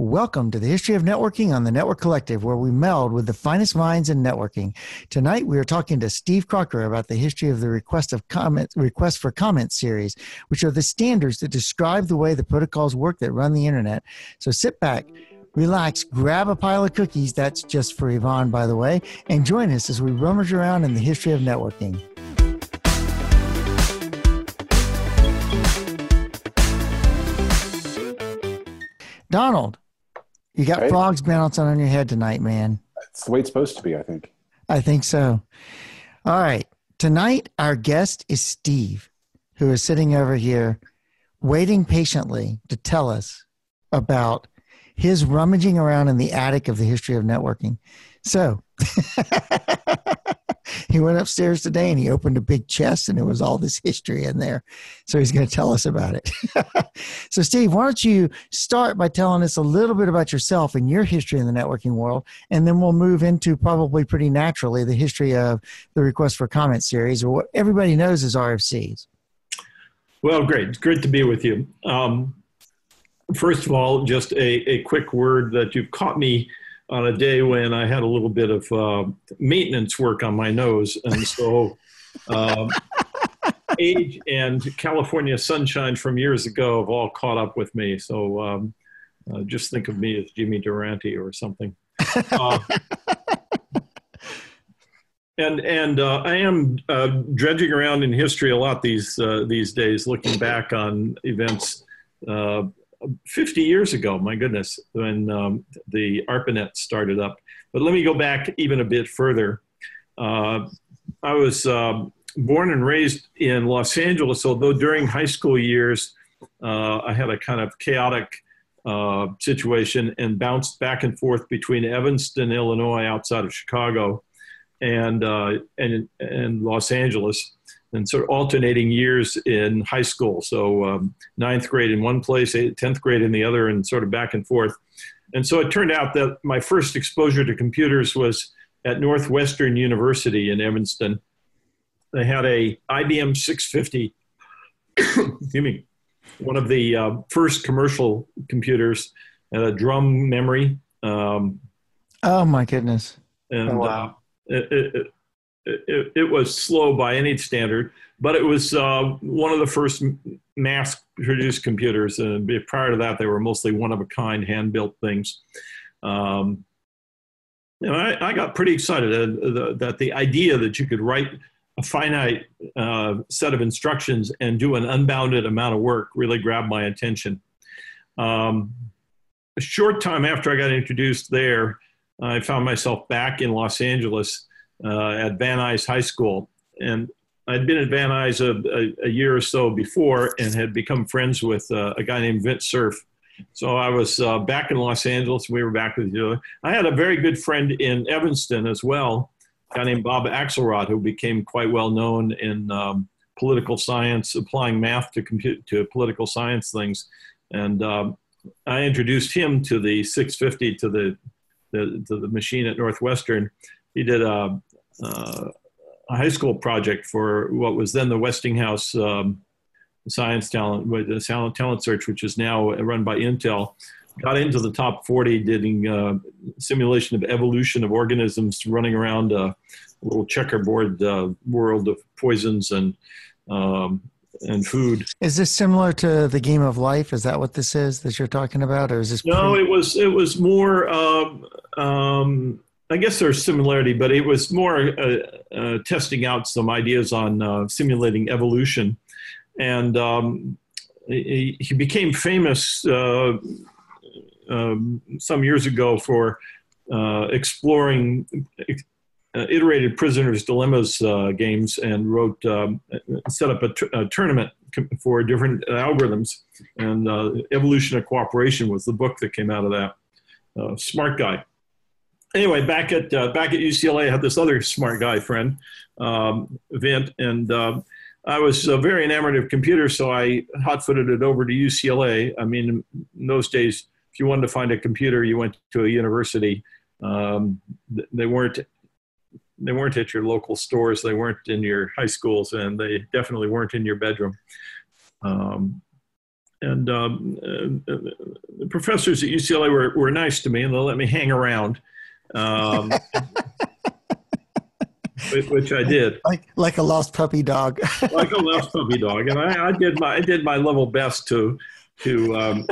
Welcome to the History of Networking on the Network Collective, where we meld with the finest minds in networking. Tonight, we are talking to Steve Crocker about the history of the request of comment, request for comment series, which are the standards that describe the way the protocols work that run the internet. So sit back, relax, grab a pile of cookies. That's just for Yvonne, by the way, and join us as we rummage around in the history of networking. Donald, you got Hey. frogs bouncing on your head tonight, man. It's the way it's supposed to be, I think. I think so. All right. Tonight, our guest is Steve, who is sitting over here waiting patiently to tell us about his rummaging around in the attic of the history of networking. So he went upstairs today and he opened a big chest and there was all this history in there. So he's going to tell us about it. so, Steve, why don't you start by telling us a little bit about yourself and your history in the networking world, and then we'll move into probably pretty naturally the history of the request for comment series, or what everybody knows as RFCs. Well, great. It's great to be with you. Um, first of all, just a, a quick word that you've caught me on a day when I had a little bit of uh, maintenance work on my nose. And so um, age and California sunshine from years ago have all caught up with me. So um, uh, just think of me as Jimmy Durante or something. Uh, and and uh, I am uh, dredging around in history a lot these uh, these days, looking back on events uh, 50 years ago. My goodness, when um, the ARPANET started up. But let me go back even a bit further. Uh, I was um born and raised in Los Angeles, although during high school years uh, I had a kind of chaotic uh, situation and bounced back and forth between Evanston, Illinois, outside of Chicago, and uh, and and Los Angeles, and sort of alternating years in high school. So um, ninth grade in one place, eighth- tenth grade in the other, and sort of back and forth. And so it turned out that my first exposure to computers was at Northwestern University in Evanston. They had a IBM 650. excuse me, one of the uh, first commercial computers, had a drum memory. Um, Oh my goodness! and Oh, wow. uh, it, it, it, it, was slow by any standard, but it was uh, one of the first mass-produced computers. And prior to that, they were mostly one-of-a-kind, hand-built things. Um, and I, I got pretty excited uh, the, that the idea that you could write a finite uh, set of instructions and do an unbounded amount of work really grabbed my attention. Um, a short time after I got introduced there, I found myself back in Los Angeles uh, at Van Nuys High School. And I'd been at Van Nuys a, a, a year or so before and had become friends with uh, a guy named Vint Cerf. So I was uh, back in Los Angeles. We were back with each other. I had a very good friend in Evanston as well, a guy named Bob Axelrod, who became quite well known in um, political science, applying math to, compute, to political science things. And um, I introduced him to the 650, to the the, to the machine at Northwestern. He did a, uh, a high school project for what was then the Westinghouse um, Science Talent, the talent, talent Search, which is now run by Intel. Got into the top 40, doing uh, simulation of evolution of organisms running around a little checkerboard uh, world of poisons and um, and food. Is this similar to the game of life? Is that what this is that you're talking about, or is this? No, it was it was more. Um, um, I guess there's similarity, but it was more uh, uh, testing out some ideas on uh, simulating evolution, and um, he, he became famous um, some years ago for exploring uh, iterated prisoners dilemmas uh, games and wrote um, set up a, tournament for different algorithms. And uh, evolution of cooperation was the book that came out of that. Smart guy anyway back at uh, back at ucla i had this other smart guy friend um, vint and um i was uh, very enamored of computers so i hot-footed it over to ucla i mean in those days if you wanted to find a computer you went to a university. Um, they weren't they weren't at your local stores they weren't in your high schools and they definitely weren't in your bedroom. Um, and um, uh, the professors at UCLA were, were nice to me and they let me hang around, um, which I did. Like like a lost puppy dog. like a lost puppy dog, and I, I, did my I did my level best to to um,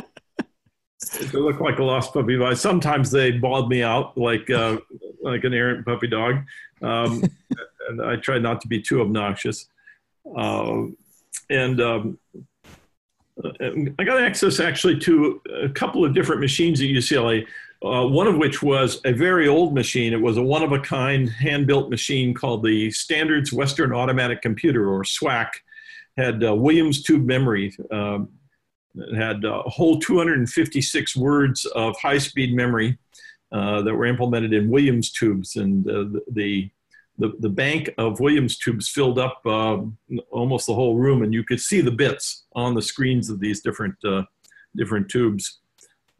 to look like a lost puppy dog. Sometimes they bawled me out like uh, like an errant puppy dog, um, and I tried not to be too obnoxious. Uh, and um, I got access actually to a couple of different machines at UCLA. Uh, one of which was a very old machine. It was a one of a kind hand built machine called the Standards Western Automatic Computer, or SWAC. Had uh, Williams tube memory. Um, it had a whole 256 words of high speed memory uh, that were implemented in Williams tubes. And the, the, the, bank of Williams tubes filled up uh, almost the whole room, and you could see the bits on the screens of these different, uh, different tubes.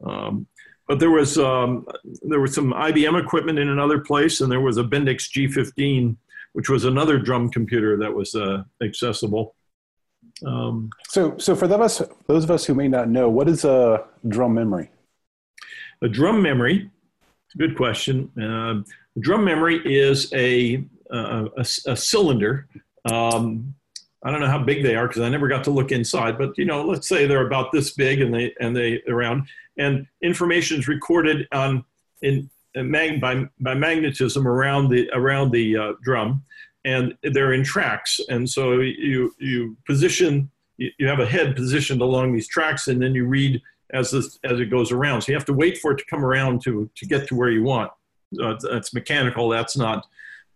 Um, but there was um, there was some IBM equipment in another place, and there was a Bendix G15, which was another drum computer that was uh, accessible. Um, so, so for those those of us who may not know, what is a drum memory? A drum memory, good question. Uh, drum memory is a a, a, a cylinder. Um, I don't know how big they are because I never got to look inside, but you know, let's say they're about this big and they and they around, and information is recorded on in, in mag, by by magnetism around the around the uh, drum, and they're in tracks, and so you you position you have a head positioned along these tracks, and then you read as this as it goes around. So you have to wait for it to come around to to get to where you want. Uh, that's mechanical. That's not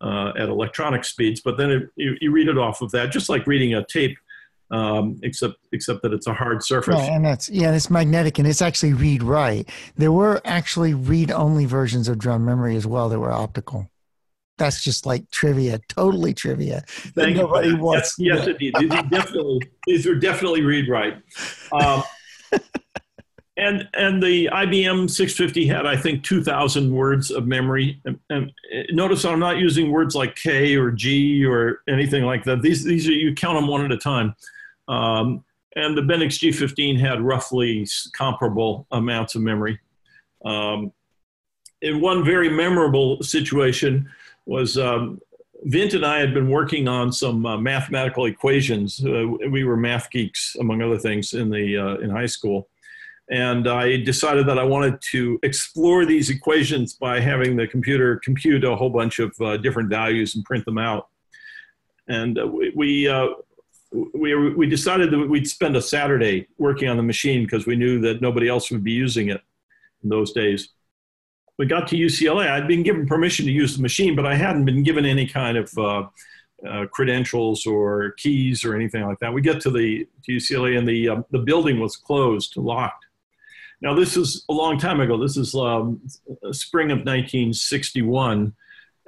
uh, at electronic speeds, but then it, you, you, read it off of that, just like reading a tape, um, except except that it's a hard surface. Right, and that's yeah, it's magnetic, and it's actually read write. There were actually read only versions of drum memory as well that were optical. That's just like trivia, totally trivia. Thank nobody you. Wants yes, yes indeed. These are definitely these are definitely read write. Um, and and the IBM 650 had I think 2,000 words of memory. And, and, notice I'm not using words like K or G or anything like that. These these are you count them one at a time. Um, and the Bendix G15 had roughly comparable amounts of memory. Um, in one very memorable situation was um, Vint and I had been working on some uh, mathematical equations. Uh, we were math geeks, among other things, in the uh, in high school and I decided that I wanted to explore these equations by having the computer compute a whole bunch of uh, different values and print them out. And uh, we, we, uh, we, we decided that we'd spend a Saturday working on the machine because we knew that nobody else would be using it in those days. We got to UCLA. I'd been given permission to use the machine, but I hadn't been given any kind of uh, uh, credentials or keys or anything like that. We get to the to UCLA and the uh, the building was closed, locked. Now, this is a long time ago. This is um, spring of 1961,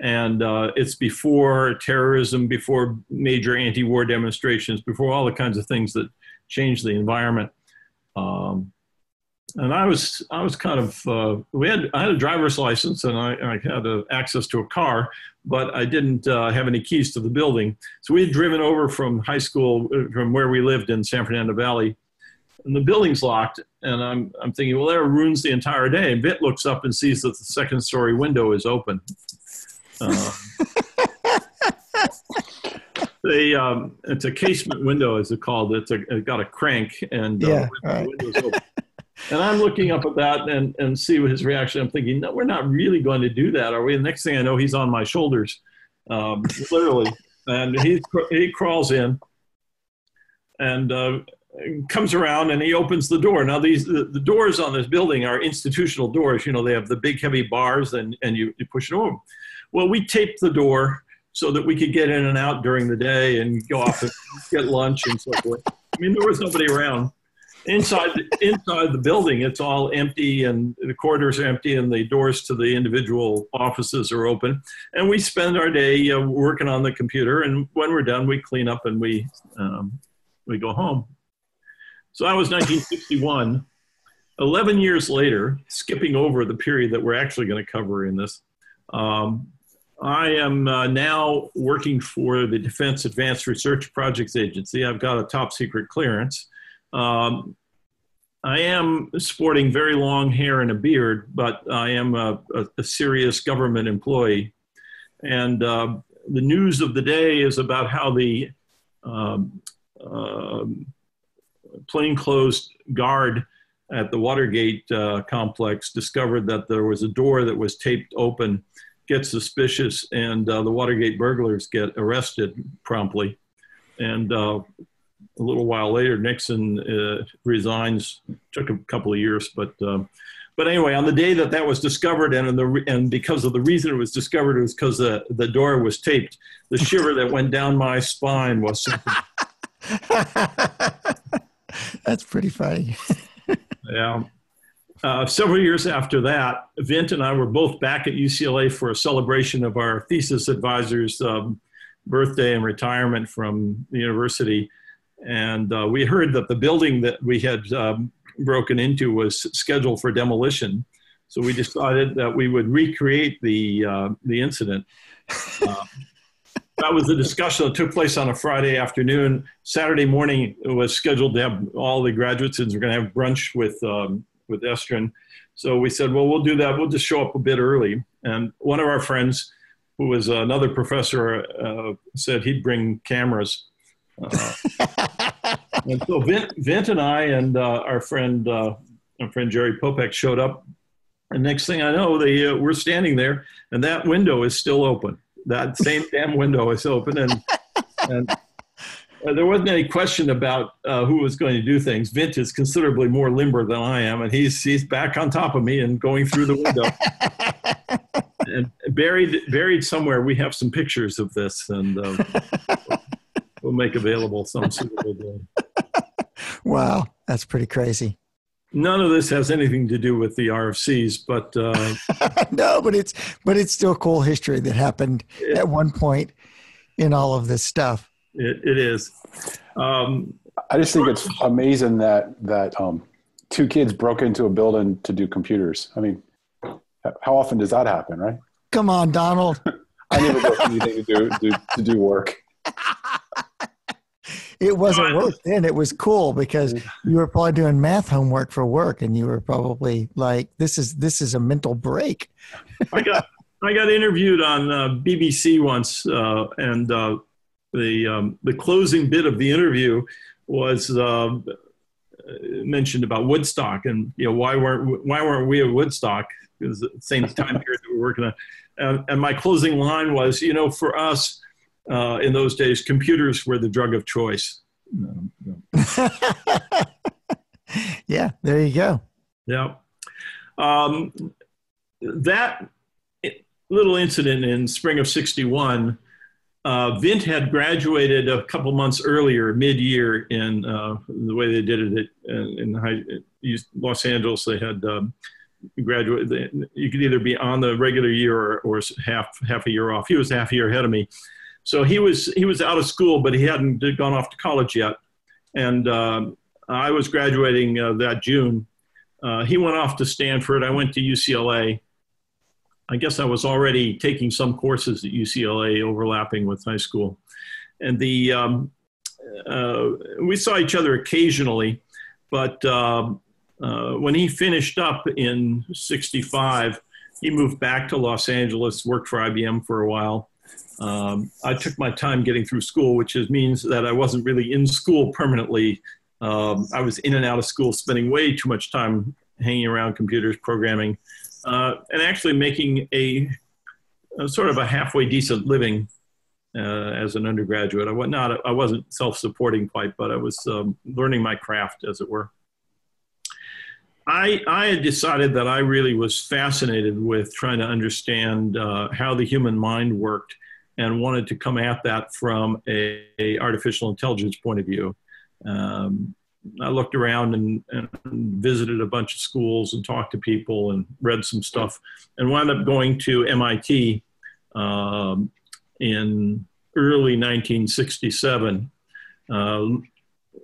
and uh, it's before terrorism, before major anti war demonstrations, before all the kinds of things that changed the environment. Um, and I was, I was kind of, uh, we had, I had a driver's license and I, I had a, access to a car, but I didn't uh, have any keys to the building. So we had driven over from high school, uh, from where we lived in San Fernando Valley, and the building's locked. And I'm, I'm thinking, well, that ruins the entire day. And Vint looks up and sees that the second story window is open. Uh, the, um, it's a casement window, as it's called. It's, a, it's got a crank and uh, yeah, right. And I'm looking up at that and, and see his reaction. I'm thinking, no, we're not really going to do that, are we? The next thing I know, he's on my shoulders, um, literally. And he, he crawls in and uh, comes around and he opens the door. Now these the, the, doors on this building are institutional doors. You know they have the big heavy bars and and you, you push it over. Well, we taped the door so that we could get in and out during the day and go off and get lunch and so forth. I mean there was nobody around. Inside inside the building, it's all empty and the corridors are empty and the doors to the individual offices are open. And we spend our day uh, working on the computer. And when we're done, we clean up and we um, we go home. So that was 1961. 11 years later, skipping over the period that we're actually going to cover in this, um, I am uh, now working for the Defense Advanced Research Projects Agency. I've got a top secret clearance. Um, I am sporting very long hair and a beard, but I am a, a, a serious government employee. And uh, the news of the day is about how the um, uh, plainclothes guard at the Watergate uh, complex discovered that there was a door that was taped open, get suspicious, and uh, the Watergate burglars get arrested promptly. And uh, a little while later, Nixon uh, resigns. Took a couple of years, but um, but anyway, on the day that that was discovered, and the and because of the reason it was discovered, it was because the the door was taped. The shiver that went down my spine was something. That's pretty funny. yeah. Uh, several years after that, Vint and I were both back at UCLA for a celebration of our thesis advisor's um, birthday and retirement from the university. And uh, we heard that the building that we had um, broken into was scheduled for demolition. So we decided that we would recreate the, uh, the incident. That was the discussion that took place on a Friday afternoon. Saturday morning was scheduled to have all the graduates and We're going to have brunch with um, with Estrin. So we said, well, we'll do that. We'll just show up a bit early. And one of our friends, who was another professor, uh, said he'd bring cameras. Uh, and so Vint, Vint, and I and uh, our friend, uh, our friend Jerry Popek showed up. And next thing I know, they uh, we're standing there, and that window is still open that same damn window is open and, and uh, there wasn't any question about uh, who was going to do things. Vint is considerably more limber than I am, and he's he's back on top of me and going through the window. and buried buried somewhere, we have some pictures of this, and uh, we'll make available some suitable day. Wow, that's pretty crazy none of this has anything to do with the RFCs, but uh, no, but it's but it's still cool history that happened it, at one point in all of this stuff. It, it is. Um, I just think it's amazing that that um, two kids broke into a building to do computers. I mean, how often does that happen, right? Come on, Donald. I never broke anything to do, do to do work it wasn't work then. It was cool because you were probably doing math homework for work, and you were probably like, "This is this is a mental break." I got I got interviewed on uh, BBC once, uh, and uh, the um, the closing bit of the interview was uh, mentioned about Woodstock, and you know why weren't why weren't we at Woodstock? Because the same time period that we were working on, and, and my closing line was, you know, for us uh, in those days, computers were the drug of choice. yeah, there you go. Yeah. Um, that little incident in spring of 61, uh, Vint had graduated a couple months earlier, mid year, in uh, the way they did it at, in high, Los Angeles. They had um, graduate. You could either be on the regular year or, or half half a year off. He was half a year ahead of me. So he was he was out of school, but he hadn't gone off to college yet. And uh, I was graduating uh, that June. Uh, he went off to Stanford. I went to UCLA. I guess I was already taking some courses at UCLA, overlapping with high school. And the um, uh, we saw each other occasionally, but um, uh, when he finished up in '65, he moved back to Los Angeles, worked for IBM for a while um, I took my time getting through school, which is, means that I wasn't really in school permanently. Um, I was in and out of school, spending way too much time hanging around computers, programming, uh, and actually making a, a, sort of a halfway decent living uh, as an undergraduate. I was not, I wasn't self-supporting quite, but I was um, learning my craft, as it were. I, I had decided that I really was fascinated with trying to understand uh, how the human mind worked and wanted to come at that from a, a artificial intelligence point of view. Um, I looked around and, and, visited a bunch of schools and talked to people and read some stuff and wound up going to MIT um, in early 1967. Uh,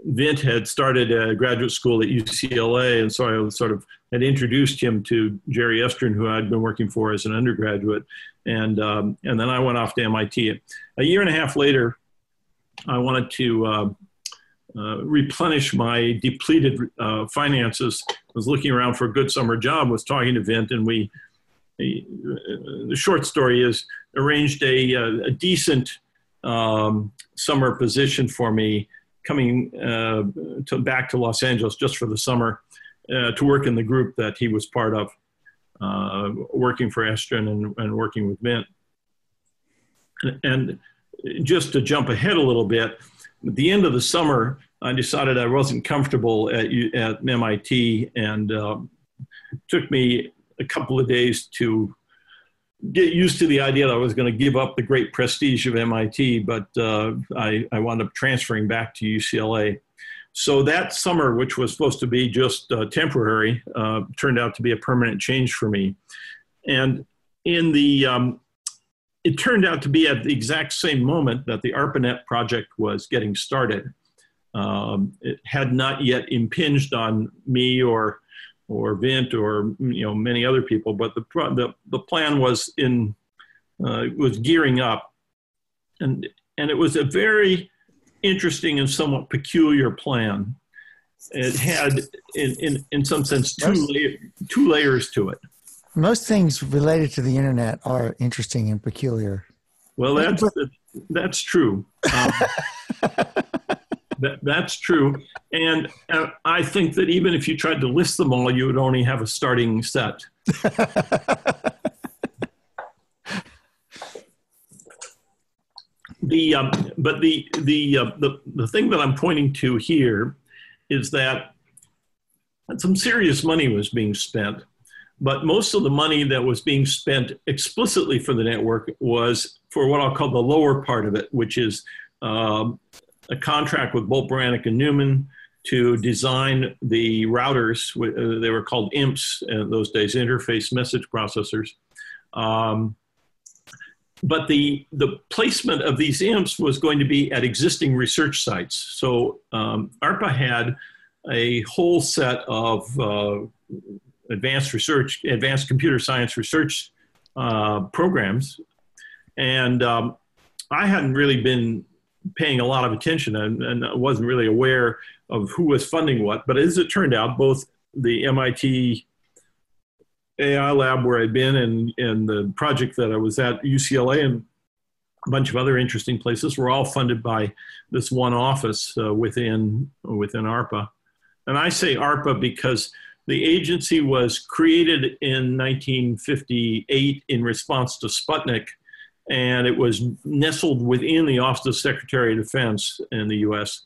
Vint had started a graduate school at UCLA, and so I was sort of had introduced him to Jerry Estrin, who I'd been working for as an undergraduate, and um, and then I went off to MIT. A year and a half later, I wanted to uh, uh, replenish my depleted uh, finances. I was looking around for a good summer job, was talking to Vint, and we, the, the short story is, arranged a, a decent um, summer position for me coming uh, to, back to Los Angeles just for the summer uh, to work in the group that he was part of, uh, working for Estrin and, and working with Vint. And just to jump ahead a little bit, at the end of the summer, I decided I wasn't comfortable at, at MIT and um, took me a couple of days to get used to the idea that I was going to give up the great prestige of MIT, but uh, I, I wound up transferring back to UCLA. So that summer, which was supposed to be just uh, temporary, uh, turned out to be a permanent change for me. And in the, um, it turned out to be at the exact same moment that the ARPANET project was getting started. Um, it had not yet impinged on me or or Vint or you know many other people, but the the, the plan was in uh, was gearing up, and and it was a very interesting and somewhat peculiar plan. It had, in in, in some sense, two la- two layers to it. Most things related to the internet are interesting and peculiar. Well, that's that's true. Um, that, that's true. And uh, I think that even if you tried to list them all, you would only have a starting set. the um, but the the, uh, the the thing that I'm pointing to here is that some serious money was being spent, but most of the money that was being spent explicitly for the network was for what I'll call the lower part of it, which is um, a contract with Bolt Beranek and Newman to design the routers. Uh, they were called IMPs in those days, interface message processors. Um, but the, the placement of these IMPs was going to be at existing research sites. So um, ARPA had a whole set of uh, advanced research, advanced computer science research uh, programs. And um, I hadn't really been paying a lot of attention and, and I wasn't really aware of who was funding what. But as it turned out, both the MIT AI lab where I'd been and, and the project that I was at UCLA and a bunch of other interesting places were all funded by this one office uh, within within ARPA. And I say ARPA because the agency was created in 1958 in response to Sputnik and it was nestled within the Office of Secretary of Defense in the U.S.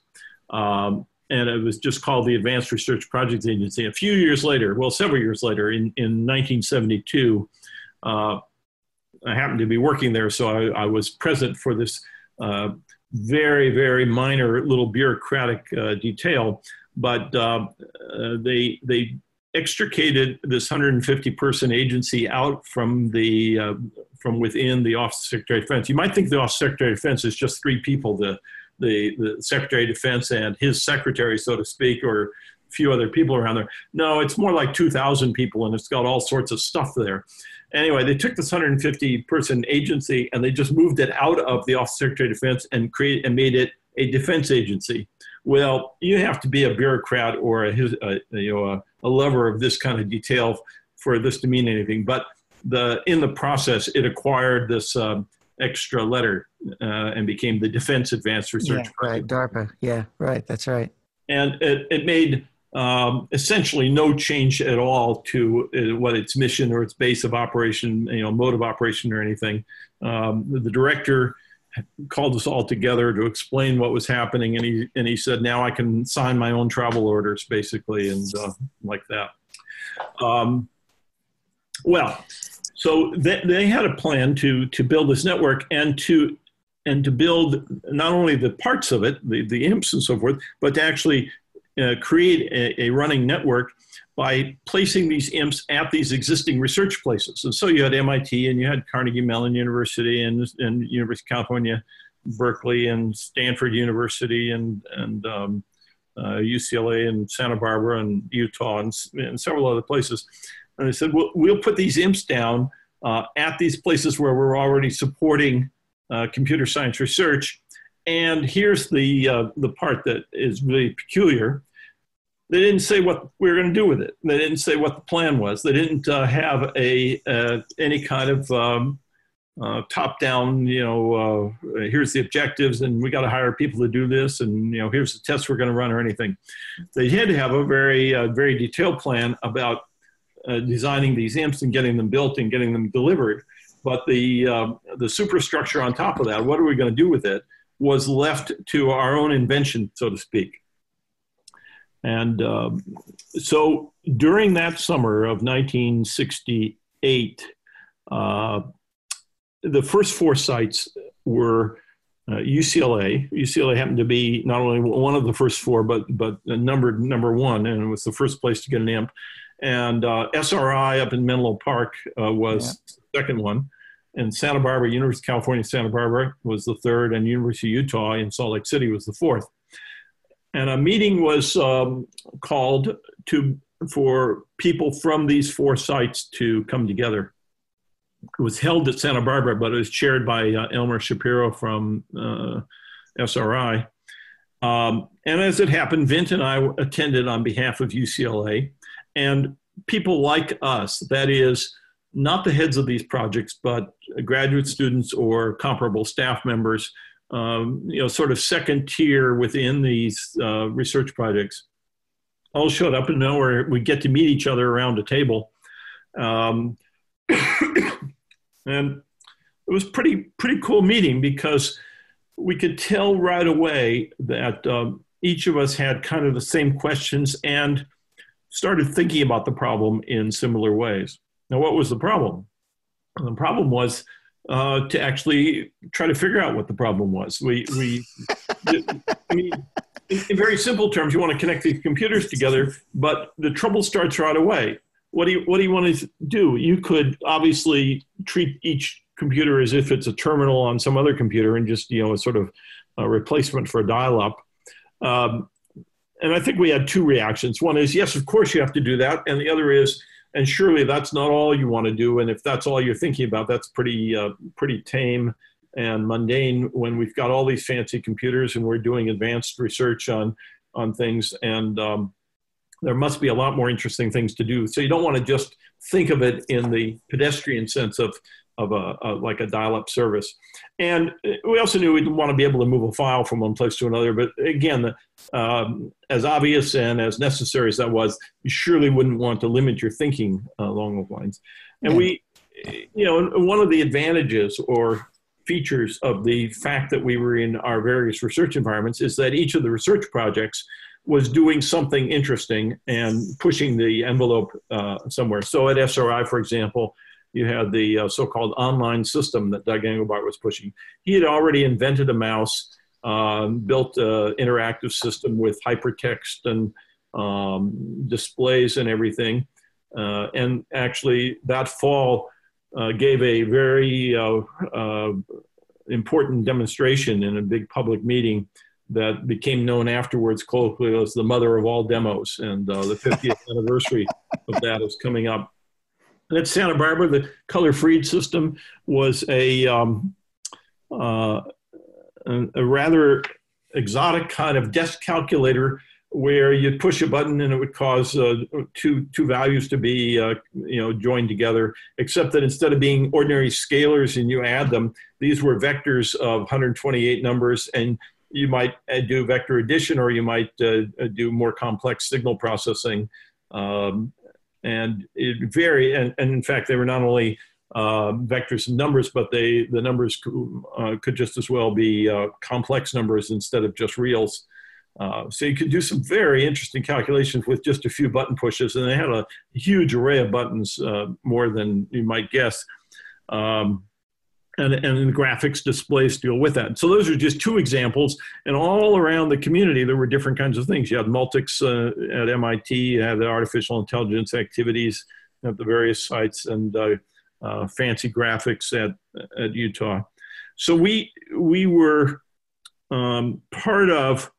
Um, and it was just called the Advanced Research Projects Agency. A few years later, well, several years later, in, in 1972, uh, I happened to be working there, so I, I was present for this uh, very, very minor little bureaucratic uh, detail. But uh, they they extricated this 150 person agency out from the uh, from within the Office of Secretary of Defense. You might think the Office of Secretary of Defense is just three people, the, the, the Secretary of Defense and his secretary, so to speak, or a few other people around there. No, it's more like 2,000 people, and it's got all sorts of stuff there. Anyway, they took this 150 person agency and they just moved it out of the Office of Secretary of Defense and create and made it a defense agency. Well, you have to be a bureaucrat or a, a you know a, a lover of this kind of detail for this to mean anything. But the in the process, it acquired this um, extra letter uh, and became the Defense Advanced Research. Yeah, right, DARPA. Yeah, right. That's right. And it, it made um, essentially no change at all to uh, what its mission or its base of operation, you know, mode of operation or anything. Um, the, the director called us all together to explain what was happening, and he and he said, "Now I can sign my own travel orders, basically, and uh, like that." Um, well, so they, they had a plan to to build this network and to and to build not only the parts of it, the, the imps and so forth, but to actually uh, create a, a, running network by placing these imps at these existing research places. And so you had MIT and you had Carnegie Mellon University and, and University of California, Berkeley and Stanford University and, and um, uh, UCLA and Santa Barbara and Utah and, and several other places. And they said, we'll, we'll put these imps down uh, at these places where we're already supporting uh, computer science research. And here's the uh, the part that is really peculiar. They didn't say what we were going to do with it. They didn't say what the plan was. They didn't uh, have a uh, any kind of um, uh, top down. You know, uh, here's the objectives, and we got to hire people to do this, and you know, here's the tests we're going to run or anything. They had to have a very uh, very detailed plan about uh, designing these imps and getting them built and getting them delivered. But the the superstructure on top of that, what are we going to do with it? was left to our own invention, so to speak. And um, so during that summer of 1968, uh, the first four sites were uh, UCLA. UCLA happened to be not only one of the first four, but but numbered number one, and it was the first place to get an imp. And uh, SRI up in Menlo Park uh, was yeah. the second one and Santa Barbara, University of California, Santa Barbara was the third, and University of Utah in Salt Lake City was the fourth. And a meeting was um, called to for people from these four sites to come together. It was held at Santa Barbara, but it was chaired by uh, Elmer Shapiro from uh, SRI. Um, and as it happened, Vint and I attended on behalf of UCLA, and people like us, that is, not the heads of these projects, but graduate students or comparable staff members, um, you know, sort of second tier within these uh, research projects, all showed up and now we get to meet each other around a table. Um, and it was pretty pretty cool meeting because we could tell right away that um, each of us had kind of the same questions and started thinking about the problem in similar ways. Now, what was the problem? The problem was uh, to actually try to figure out what the problem was. We, we I mean, in, in, very simple terms, you want to connect these computers together, but the trouble starts right away. What do you, what do you want to do? You could obviously treat each computer as if it's a terminal on some other computer and just, you know, a sort of a replacement for a dial-up. Um, and I think we had two reactions. One is, yes, of course you have to do that. And the other is, and surely that's not all you want to do. And if that's all you're thinking about, that's pretty uh, pretty tame and mundane. When we've got all these fancy computers and we're doing advanced research on on things, and um, there must be a lot more interesting things to do. So you don't want to just think of it in the pedestrian sense of of a, a, like a dial-up service. And we also knew we'd want to be able to move a file from one place to another. But again, um, as obvious and as necessary as that was, you surely wouldn't want to limit your thinking uh, along those lines. And yeah. we, you know, one of the advantages or features of the fact that we were in our various research environments is that each of the research projects was doing something interesting and pushing the envelope uh, somewhere. So at SRI, for example, you had the uh, so-called online system that Doug Engelbart was pushing. He had already invented a mouse, um, built an interactive system with hypertext and um, displays and everything. Uh, and actually, that fall uh, gave a very uh, uh, important demonstration in a big public meeting that became known afterwards colloquially as the mother of all demos. And uh, the 50th anniversary of that is coming up at Santa Barbara, the Culler-Fried system was a, um, uh, a, rather exotic kind of desk calculator where you'd push a button and it would cause uh, two, two values to be uh, you know, joined together, except that instead of being ordinary scalars and you add them, these were vectors of 128 numbers and you might uh, do vector addition or you might uh, do more complex signal processing um, and it vary. And, and in fact, they were not only uh, vectors and numbers, but they the numbers uh, could just as well be uh, complex numbers instead of just reals. Uh, so you could do some very interesting calculations with just a few button pushes, and they had a huge array of buttons, uh, more than you might guess. Um, and, and graphics displays deal with that. So those are just two examples. And all around the community, there were different kinds of things. You had Multics uh, at MIT, you had the artificial intelligence activities at the various sites, and uh, uh, fancy graphics at, at Utah. So we, we were um, part of,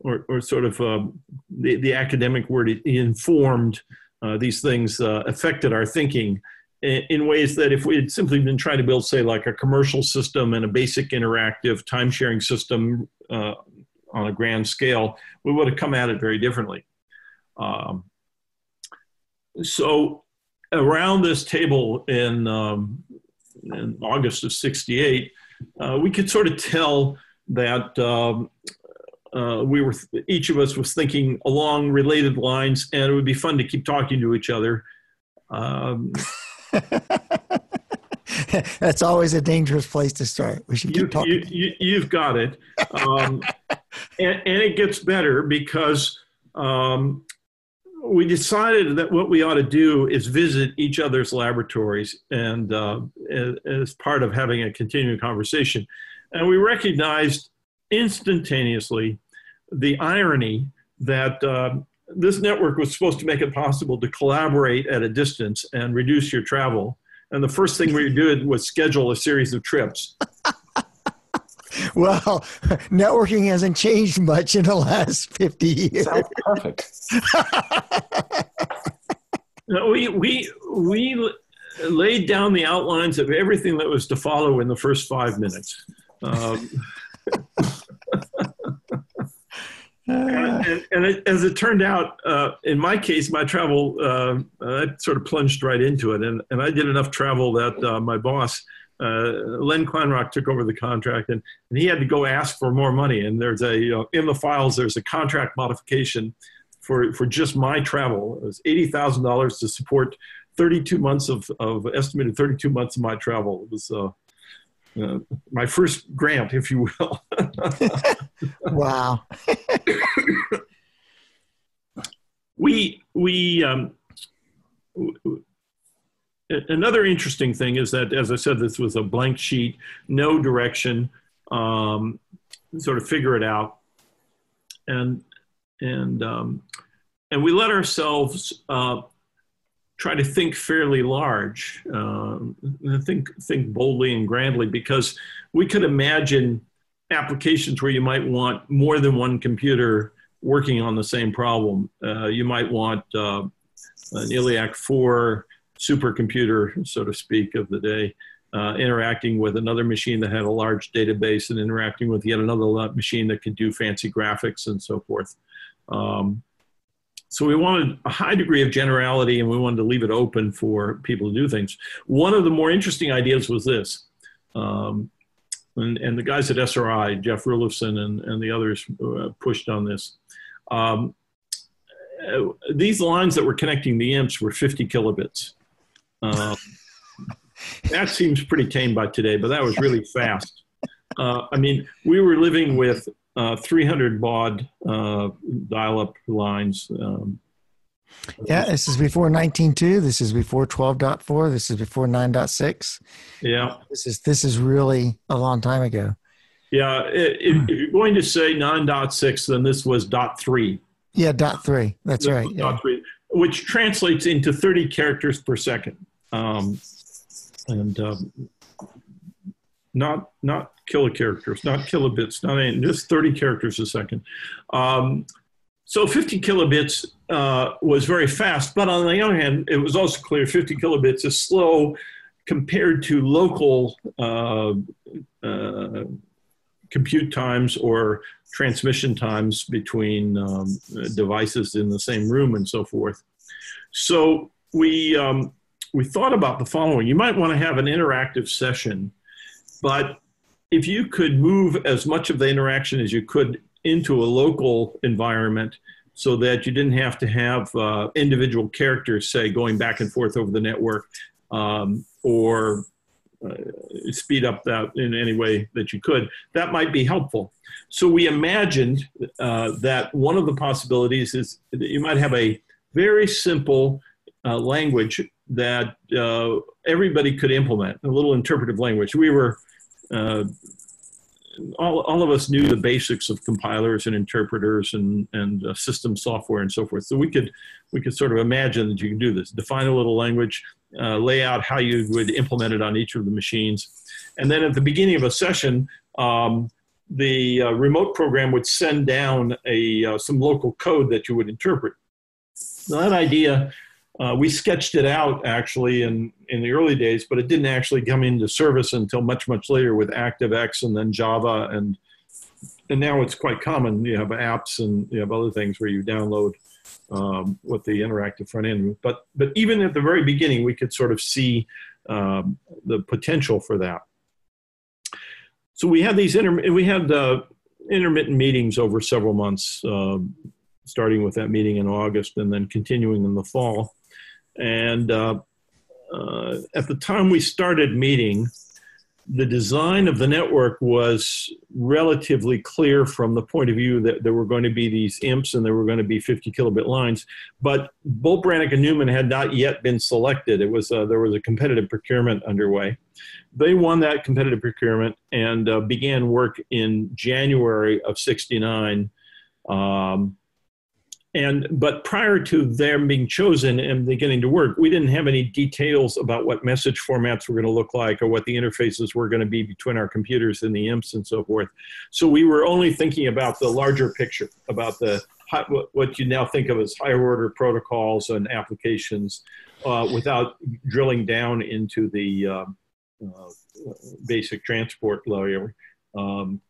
or, or sort of um, the, the academic word, informed uh, these things uh, affected our thinking in, ways that if we had simply been trying to build, say, like a commercial system and a basic interactive time sharing system uh, on a grand scale, we would have come at it very differently. Um, so around this table in, um, in August of 68, uh, we could sort of tell that um, uh, we were each of us was thinking along related lines, and it would be fun to keep talking to each other. That's always a dangerous place to start. We should keep you, talking. You, have got it, um, and, and, it gets better because um, we decided that what we ought to do is visit each other's laboratories, and uh, as part of having a continuing conversation, and we recognized instantaneously the irony that uh, this network was supposed to make it possible to collaborate at a distance and reduce your travel. And the first thing we did was schedule a series of trips. well, networking hasn't changed much in the last 50 years. Sounds perfect. no, we, we, we laid down the outlines of everything that was to follow in the first five minutes. Um, and, and, it, as it turned out, uh, in my case, my travel, uh, I sort of plunged right into it. And, and I did enough travel that uh, my boss, uh, Len Kleinrock, took over the contract and, and he had to go ask for more money. And there's a, you know, in the files, there's a contract modification for, for just my travel. It was $80,000 to support 32 months of, of estimated 32 months of my travel. It was, uh, my first grant, if you will. wow. we we um, another interesting thing is that, as I said, this was a blank sheet, no direction, um, sort of figure it out, and and um, and we let ourselves uh, try to think fairly large, um, think think boldly and grandly, because we could imagine applications where you might want more than one computer working on the same problem. Uh, you might want uh, an ILLIAC 4 supercomputer, so to speak, of the day, uh, interacting with another machine that had a large database and interacting with yet another machine that could do fancy graphics and so forth. Um, so we wanted a high degree of generality and we wanted to leave it open for people to do things. One of the more interesting ideas was this. Um, and, and, the guys at SRI, Jeff Rulifson and, and the others uh, pushed on this. Um, uh, these lines that were connecting the imps were 50 kilobits. Uh, that seems pretty tame by today, but that was really fast. Uh, I mean, we were living with uh, 300 baud uh, dial-up lines. Um, yeah, this is before 19.2. This is before 12.4. This is before 9.6. Yeah, this is this is really a long time ago. Yeah, if, if you're going to say 9.6, then this was dot three. Yeah, dot three. That's this right. Yeah. Dot three, which translates into 30 characters per second. Um, and um, not not kilocharacters, not kilobits, not any, just 30 characters a second. Um, so 50 kilobits uh, was very fast, but on the other hand, it was also clear 50 kilobits is slow compared to local uh, uh, compute times or transmission times between um, devices in the same room and so forth. So we um, we thought about the following: you might want to have an interactive session but if you could move as much of the interaction as you could into a local environment so that you didn't have to have uh, individual characters, say, going back and forth over the network um, or uh, speed up that in any way that you could, that might be helpful. So we imagined uh, that one of the possibilities is that you might have a very simple uh, language that uh, everybody could implement, a little interpretive language. We were uh, all, all of us knew the basics of compilers and interpreters and, and uh, system software and so forth. So we could, we could sort of imagine that you can do this. Define a little language, uh, lay out how you would implement it on each of the machines. And then at the beginning of a session, um, the uh, remote program would send down a, uh, some local code that you would interpret. Now that idea Uh, we sketched it out actually in, in the early days, but it didn't actually come into service until much, much later with ActiveX and then Java. And, and now it's quite common. You have apps and you have other things where you download um, with the interactive front end. But, but even at the very beginning, we could sort of see um, the potential for that. So we had these inter- we had uh, intermittent meetings over several months, uh, starting with that meeting in August and then continuing in the fall. And uh, uh, at the time we started meeting, the design of the network was relatively clear from the point of view that there were going to be these IMPs and there were going to be 50 kilobit lines. But Bolt, Beranek, and Newman had not yet been selected. It was uh, there was a competitive procurement underway. They won that competitive procurement and uh, began work in January of '69. Um, and but prior to them being chosen and beginning to work we didn't have any details about what message formats were going to look like or what the interfaces were going to be between our computers and the imps and so forth. So we were only thinking about the larger picture about the what you now think of as higher order protocols and applications uh, without drilling down into the uh, uh, basic transport layer. Um,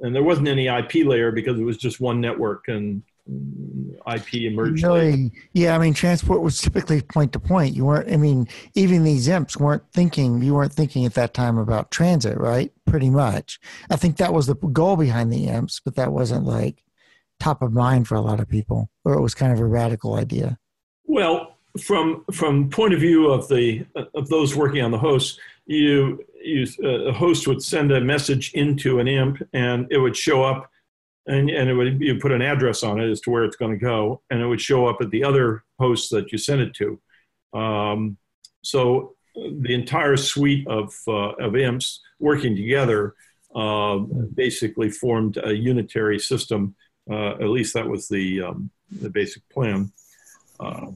and there wasn't any IP layer because it was just one network and IP emerged. Really, yeah. I mean, transport was typically point to point. You weren't. I mean, even these imps weren't thinking. You weren't thinking at that time about transit, right? Pretty much. I think that was the goal behind the imps, but that wasn't like top of mind for a lot of people, or it was kind of a radical idea. Well, from from point of view of the of those working on the host, you you uh, a host would send a message into an imp, and it would show up and, and it would you put an address on it as to where it's going to go, and it would show up at the other host that you sent it to. Um, so the entire suite of uh, of imps working together uh, basically formed a unitary system. Uh, at least that was the um, the basic plan. Uh,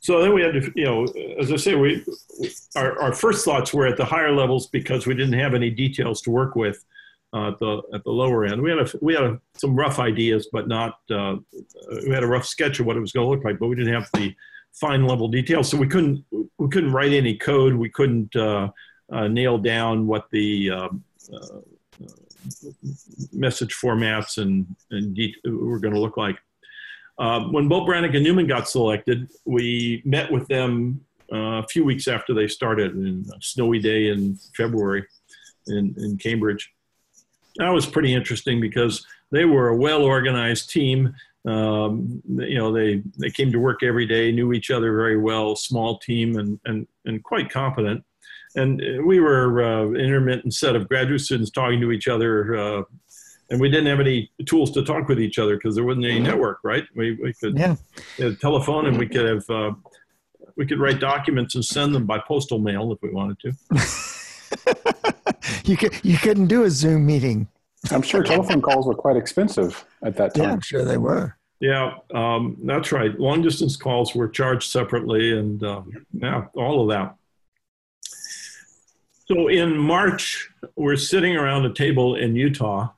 so then we had to, you know, as I say, we our, our first thoughts were at the higher levels because we didn't have any details to work with uh, at the at the lower end. We had a, we had a, some rough ideas, but not uh, we had a rough sketch of what it was going to look like, but we didn't have the fine level details. So we couldn't we couldn't write any code. We couldn't uh, uh nail down what the um, uh, message formats and and were going to look like. When Bolt Beranek and Newman got selected, we met with them uh, a few weeks after they started, in a snowy day in February in, in Cambridge that was pretty interesting because they were a well organized team. Um, you know, they, they came to work every day, knew each other very well, small team, and, and, and quite competent. And we were uh, intermittent set of graduate students talking to each other. Uh, and we didn't have any tools to talk with each other because there wasn't any network, right? We, we could yeah. telephone and we could have uh, we could write documents and send them by postal mail if we wanted to. you could you couldn't do a Zoom meeting. I'm sure telephone calls were quite expensive at that time. Yeah, I'm sure they were. Yeah, um, that's right. Long distance calls were charged separately, and um, yeah, all of that. So in March, we're sitting around a table in Utah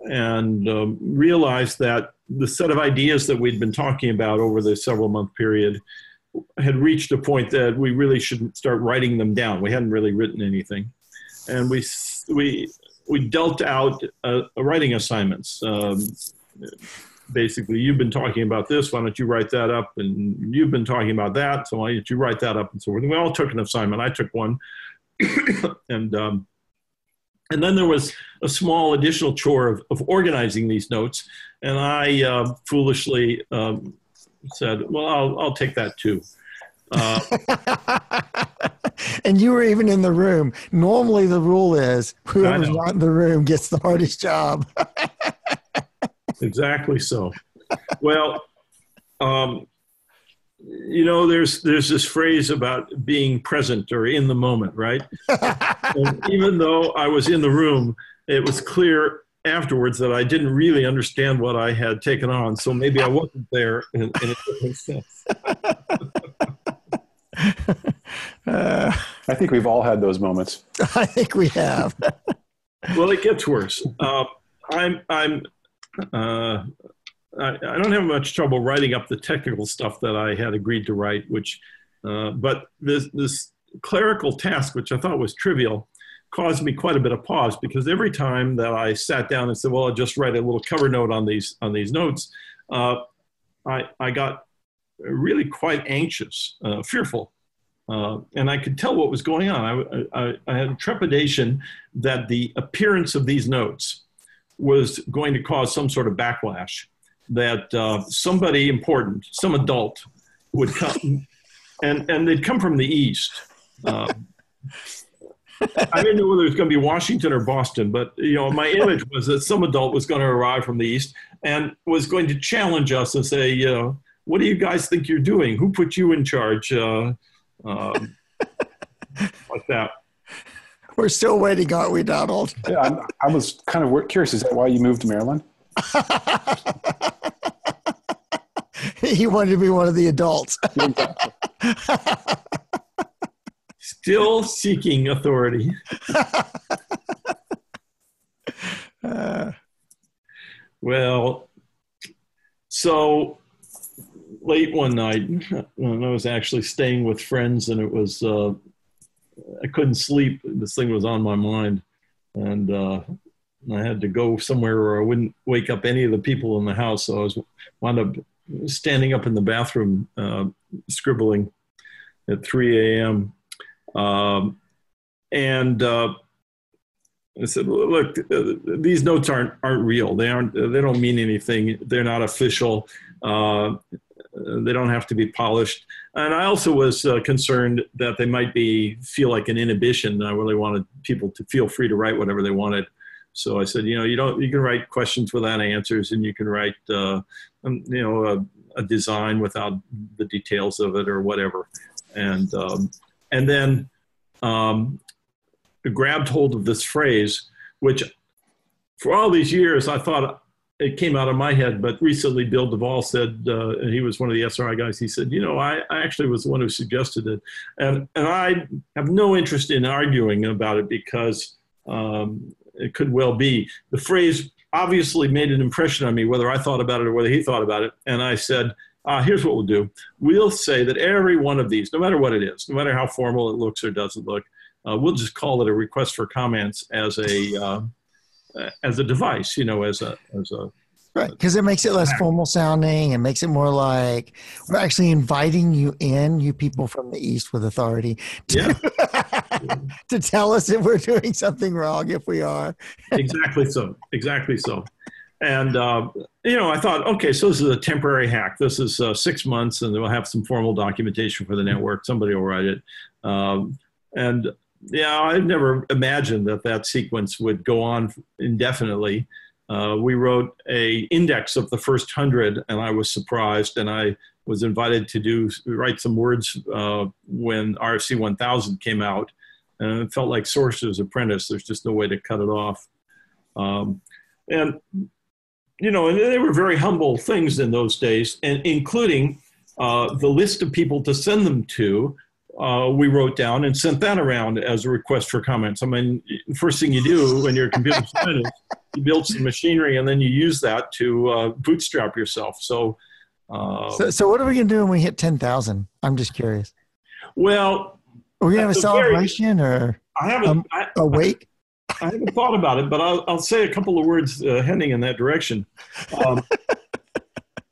and um, realized that the set of ideas that we'd been talking about over the several month period had reached a point that we really should start writing them down. We hadn't really written anything and we we we dealt out uh, writing assignments. Um, basically, you've been talking about this. Why don't you write that up? And you've been talking about that. So why don't you write that up? And so forth. We all took an assignment. I took one, and um, and then there was a small additional chore of, of organizing these notes. And I uh, foolishly um, said, "Well, I'll I'll take that too." Uh, and you were even in the room. Normally, the rule is whoever's not in the room gets the hardest job. exactly so. Well, um, you know, there's there's this phrase about being present or in the moment, right? even though I was in the room, it was clear afterwards that I didn't really understand what I had taken on. So maybe I wasn't there in, in a different sense. uh, I think we've all had those moments. I think we have. well, it gets worse. Uh, I'm, I'm, uh, I, I, don't have much trouble writing up the technical stuff that I had agreed to write, which Uh, but this, this clerical task, which I thought was trivial, caused me quite a bit of pause because every time that I sat down and said, "Well, I'll just write a little cover note on these on these notes," uh, I I got really quite anxious, uh, fearful, uh, and I could tell what was going on. I, I, I had trepidation that the appearance of these notes was going to cause some sort of backlash, that uh, somebody important, some adult, would come, and and they'd come from the east. Uh, I didn't know whether it was going to be Washington or Boston, but you know, my image was that some adult was going to arrive from the east and was going to challenge us and say, you know, what do you guys think you're doing? Who put you in charge? Uh, um, like that. We're still waiting, aren't we, Donald? Yeah, I'm, I was kind of curious. Is that why you moved to Maryland? he wanted to be one of the adults. Still seeking authority. Uh, well, so late one night, when I was actually staying with friends, and it was uh, I couldn't sleep. This thing was on my mind, and uh, I had to go somewhere where I wouldn't wake up any of the people in the house. So I was wound up standing up in the bathroom, uh, scribbling at 3 a.m. Um, and uh, I said, "Look, these notes aren't aren't real. They aren't. They don't mean anything. They're not official. Uh, they don't have to be polished." And I also was uh, concerned that they might be feel like an inhibition. I really wanted people to feel free to write whatever they wanted. So I said, you know, you don't. You can write questions without answers, and you can write, uh, um, you know, a, a, design without the details of it or whatever. And um, and then um, grabbed hold of this phrase, which for all these years I thought it came out of my head, but recently Bill Duvall said, uh, and he was one of the SRI guys, he said, you know, I, I actually was the one who suggested it. And, and I have no interest in arguing about it because um, it could well be. The phrase obviously made an impression on me, whether I thought about it or whether he thought about it. And I said, uh, here's what we'll do. We'll say that every one of these, no matter what it is, no matter how formal it looks or doesn't look, uh, we'll just call it a request for comments as a uh, as a device, you know, as a as a right because it makes it less formal sounding and makes it more like we're actually inviting you in, you people from the east with authority, to, yeah. to tell us if we're doing something wrong. If we are, exactly so, exactly so. And uh, you know, I thought, okay, so this is a temporary hack. This is uh, six months, and we'll have some formal documentation for the network. Somebody will write it. Um, and yeah, I'd never imagined that that sequence would go on indefinitely. Uh, we wrote a index of the first hundred, and I was surprised. And I was invited to do write some words uh, when RFC 1000 came out, and it felt like Sorcerer's Apprentice. There's just no way to cut it off. Um, and you know, and they were very humble things in those days, and including uh, the list of people to send them to uh, we wrote down and sent that around as a request for comments. I mean, first thing you do when you're a computer scientist, you build some machinery and then you use that to uh, bootstrap yourself. So, uh, so, so, what are we going to do when we hit 10,000? I'm just curious. Well, are we going to have a celebration very, or I haven't, um, I, a wake? I, I, haven't thought about it, but I'll, I'll say a couple of words uh, heading in that direction. Um,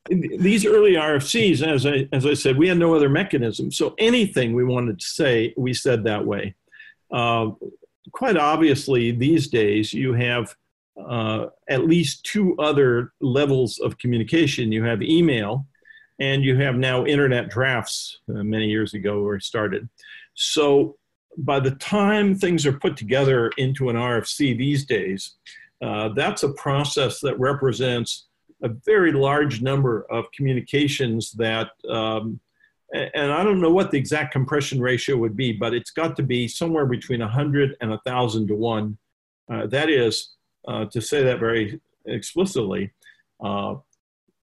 these early RFCs, as I, as I said, we had no other mechanism. So anything we wanted to say, we said that way. Uh, quite obviously, these days, you have uh, at least two other levels of communication. You have email, and you have now internet drafts, uh, many years ago, were started. So by the time things are put together into an RFC these days, uh, that's a process that represents a very large number of communications that, um, and I don't know what the exact compression ratio would be, but it's got to be somewhere between 100 and 1,000 to 1. Uh, that is, uh, to say that very explicitly, uh,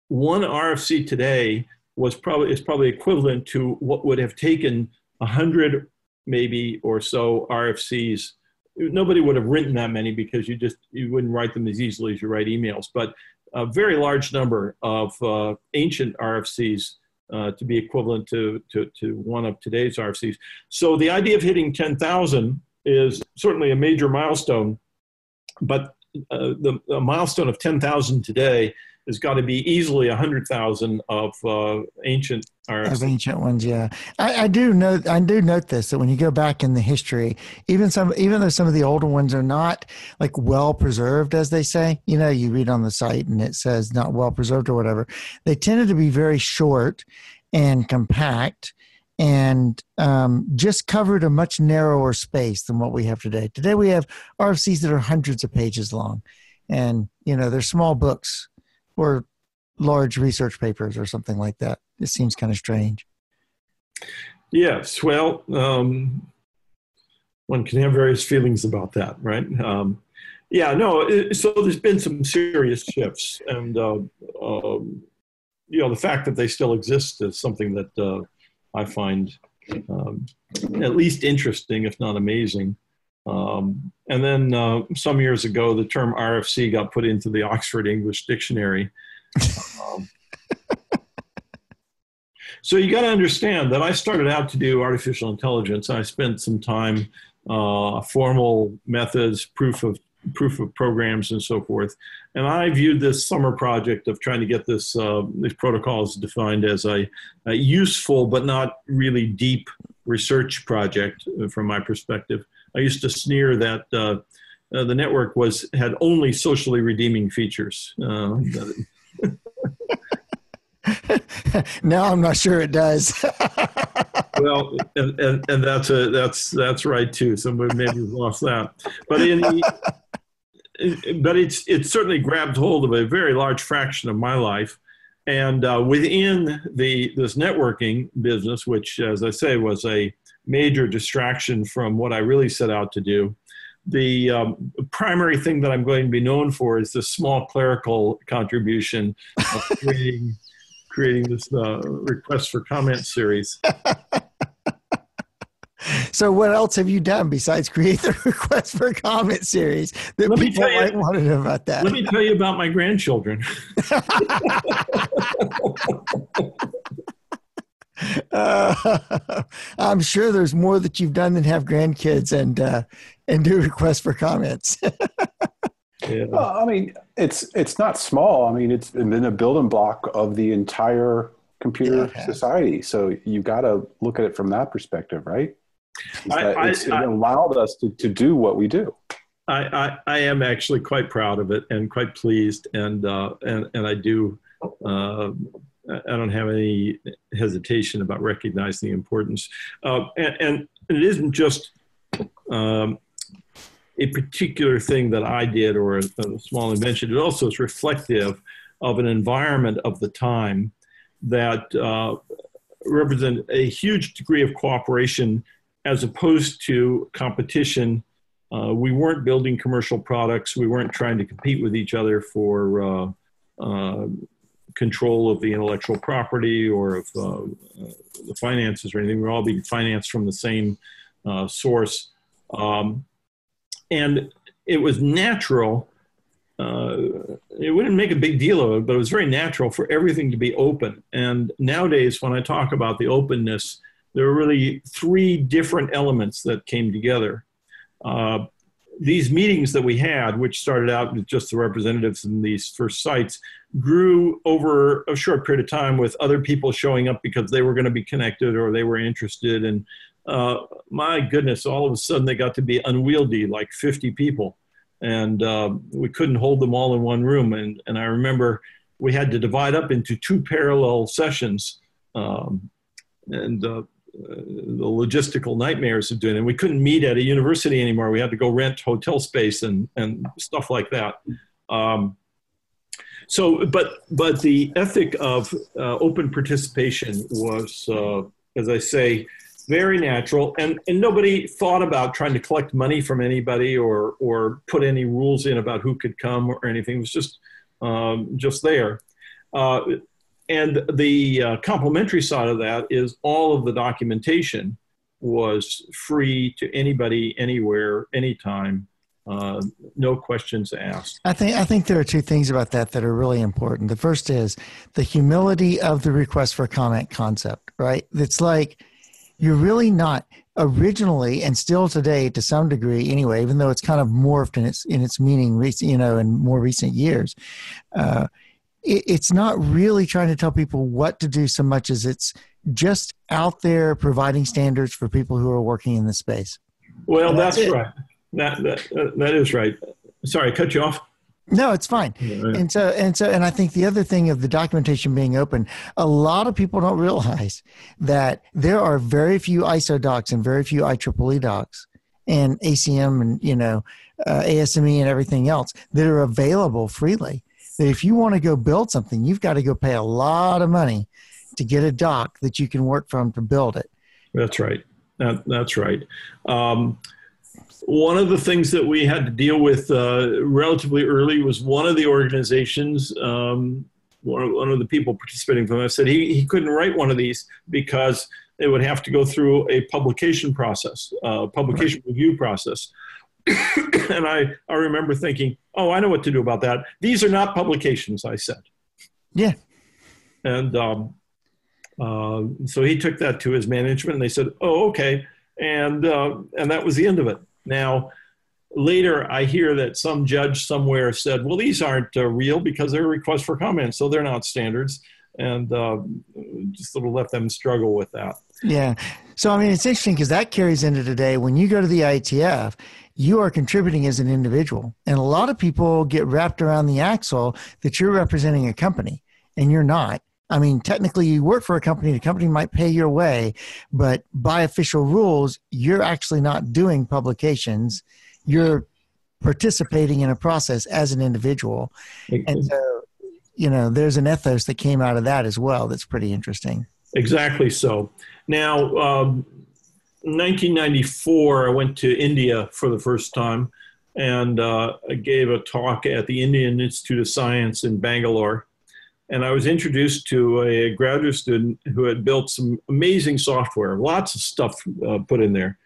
one RFC today was probably is probably equivalent to what would have taken 100 maybe or so RFCs nobody would have written that many because you just you wouldn't write them as easily as you write emails but a very large number of uh, ancient RFCs uh, to be equivalent to, to, to one of today's RFCs. So the idea of hitting 10,000 is certainly a major milestone, but uh, the, the, milestone of 10,000 today has got to be easily 100,000 of uh, ancient RFCs. Of ancient ones, yeah. I, I, do note. I do note this that when you go back in the history, even some, even though some of the older ones are not like well preserved, as they say, you know, you read on the site and it says not well preserved or whatever. They tended to be very short and compact and um, just covered a much narrower space than what we have today. Today we have RFCs that are hundreds of pages long, and you know they're small books or large research papers or something like that. It seems kind of strange. Yes, well, um, one can have various feelings about that, right? Um, yeah, no. It, so there's been some serious shifts, and uh, um, you know the fact that they still exist is something that uh, I find um, at least interesting, if not amazing. Um, and then uh, some years ago, the term RFC got put into the Oxford English Dictionary. Um, so you got to understand that I started out to do artificial intelligence. I spent some time, uh, formal methods, proof of proof of programs and so forth. And I viewed this summer project of trying to get this uh, these protocols defined as a, a, useful but not really deep research project uh, from my perspective. I used to sneer that uh, uh, the network was had only socially redeeming features. Now I'm not sure it does. well, and, and, and, that's a that's that's right too. Somebody maybe lost that, but in the, but it's it certainly grabbed hold of a very large fraction of my life, and uh, within the this networking business, which, as I say, was a major distraction from what I really set out to do. The um, primary thing that I'm going to be known for is the small clerical contribution of creating, creating this uh, request for comment series. So, what else have you done besides create the request for comment series that let people you, might want to know about that? Let me tell you about my grandchildren. uh, I'm sure there's more that you've done than have grandkids and uh, and do requests for comments. Yeah. Well, I mean, it's it's not small. I mean, it's been a building block of the entire computer yeah, society. So you got to look at it from that perspective, right? I, I, it allowed us to, to do what we do. I, I, I, am actually quite proud of it and quite pleased, and uh, and and I do. Uh, I don't have any hesitation about recognizing the importance, uh, and, and, it isn't just um, a particular thing that I did or a, a small invention. It also is reflective of an environment of the time that uh, represent a huge degree of cooperation as opposed to competition. Uh, we weren't building commercial products. We weren't trying to compete with each other for uh, uh, control of the intellectual property or of uh, the finances or anything. We we're all being financed from the same uh, source. Um, and it was natural. it wouldn't make a big deal of it, but it was very natural for everything to be open. And nowadays, when I talk about the openness, there are really three different elements that came together. Uh, these meetings that we had, which started out with just the representatives in these first sites, grew over a short period of time with other people showing up because they were going to be connected or they were interested. And uh, my goodness, all of a sudden they got to be unwieldy, like 50 people. And uh, we couldn't hold them all in one room. And, and I remember we had to divide up into two parallel sessions. Um, and uh, the logistical nightmares of doing it. And We couldn't meet at a university anymore. We had to go rent hotel space and, and stuff like that. Um, so, but but the ethic of uh, open participation was, uh, as I say, very natural, and and nobody thought about trying to collect money from anybody or or put any rules in about who could come or anything. It was just um, just there. Uh, and the uh, complementary side of that is all of the documentation was free to anybody, anywhere, anytime. uh, no questions asked. I think I think there are two things about that that are really important. The first is the humility of the request for comment concept. Right? It's like you're really not originally and still today to some degree anyway even though it's kind of morphed in its in its meaning you know in more recent years uh, it, it's not really trying to tell people what to do so much as it's just out there providing standards for people who are working in the space. Well that's, that's right. That, that, uh, that is right. Sorry I cut you off no, it's fine. And so and so and I think the other thing of the documentation being open, a lot of people don't realize that there are very few ISO docs and very few IEEE docs and ACM and you know uh, ASME and everything else that are available freely. That if you want to go build something, you've got to go pay a lot of money to get a doc that you can work from to build it. That's right. That, that's right. Um, one of the things that we had to deal with uh, relatively early was one of the organizations, um, one, of, one of the people participating from us said he, he couldn't write one of these because it would have to go through a publication process, uh, publication right. review process. and I, I remember thinking, oh, I know what to do about that. These are not publications, I said. Yeah. And um, uh, so he took that to his management and they said, oh, okay. And, uh, and that was the end of it. Now, later I hear that some judge somewhere said, well, these aren't uh, real because they're requests for comments, so they're not standards. And uh, just sort of let them struggle with that. Yeah. So, I mean, it's interesting because that carries into today. When you go to the IETF, you are contributing as an individual. And a lot of people get wrapped around the axle that you're representing a company, and you're not. I mean, technically, you work for a company, the company might pay your way, but by official rules, you're actually not doing publications. You're participating in a process as an individual. And so, you know, there's an ethos that came out of that as well that's pretty interesting. Exactly so. Now, um, 1994, I went to India for the first time and uh, I gave a talk at the Indian Institute of Science in Bangalore and I was introduced to a graduate student who had built some amazing software, lots of stuff uh, put in there.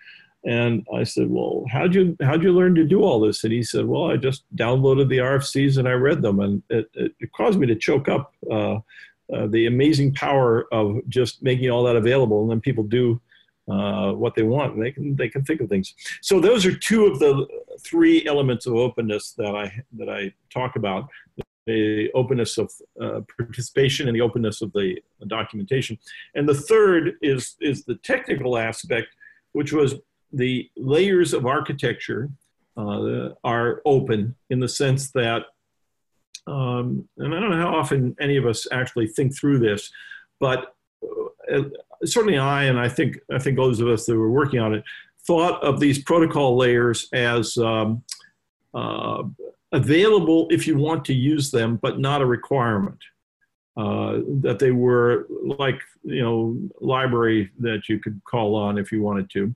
And I said, "Well, how'd you how'd you learn to do all this?" And he said, "Well, I just downloaded the RFCs and I read them, and it, it, it caused me to choke up uh, uh, the amazing power of just making all that available, and then people do uh, what they want, and they can they can think of things. So those are two of the three elements of openness that I that I talk about the openness of uh, participation and the openness of the documentation. And the third is, is the technical aspect, which was the layers of architecture uh, are open in the sense that, um, and I don't know how often any of us actually think through this, but uh, certainly I, and I think, I think those of us that were working on it, thought of these protocol layers as um, uh, available if you want to use them, but not a requirement. Uh, that they were like you know library that you could call on if you wanted to.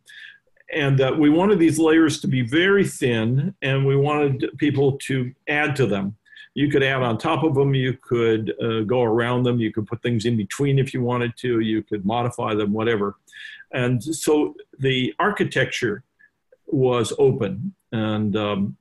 And that we wanted these layers to be very thin and we wanted people to add to them. You could add on top of them you could uh, go around them you could put things in between if you wanted to you could modify them whatever. And so the architecture was open and um,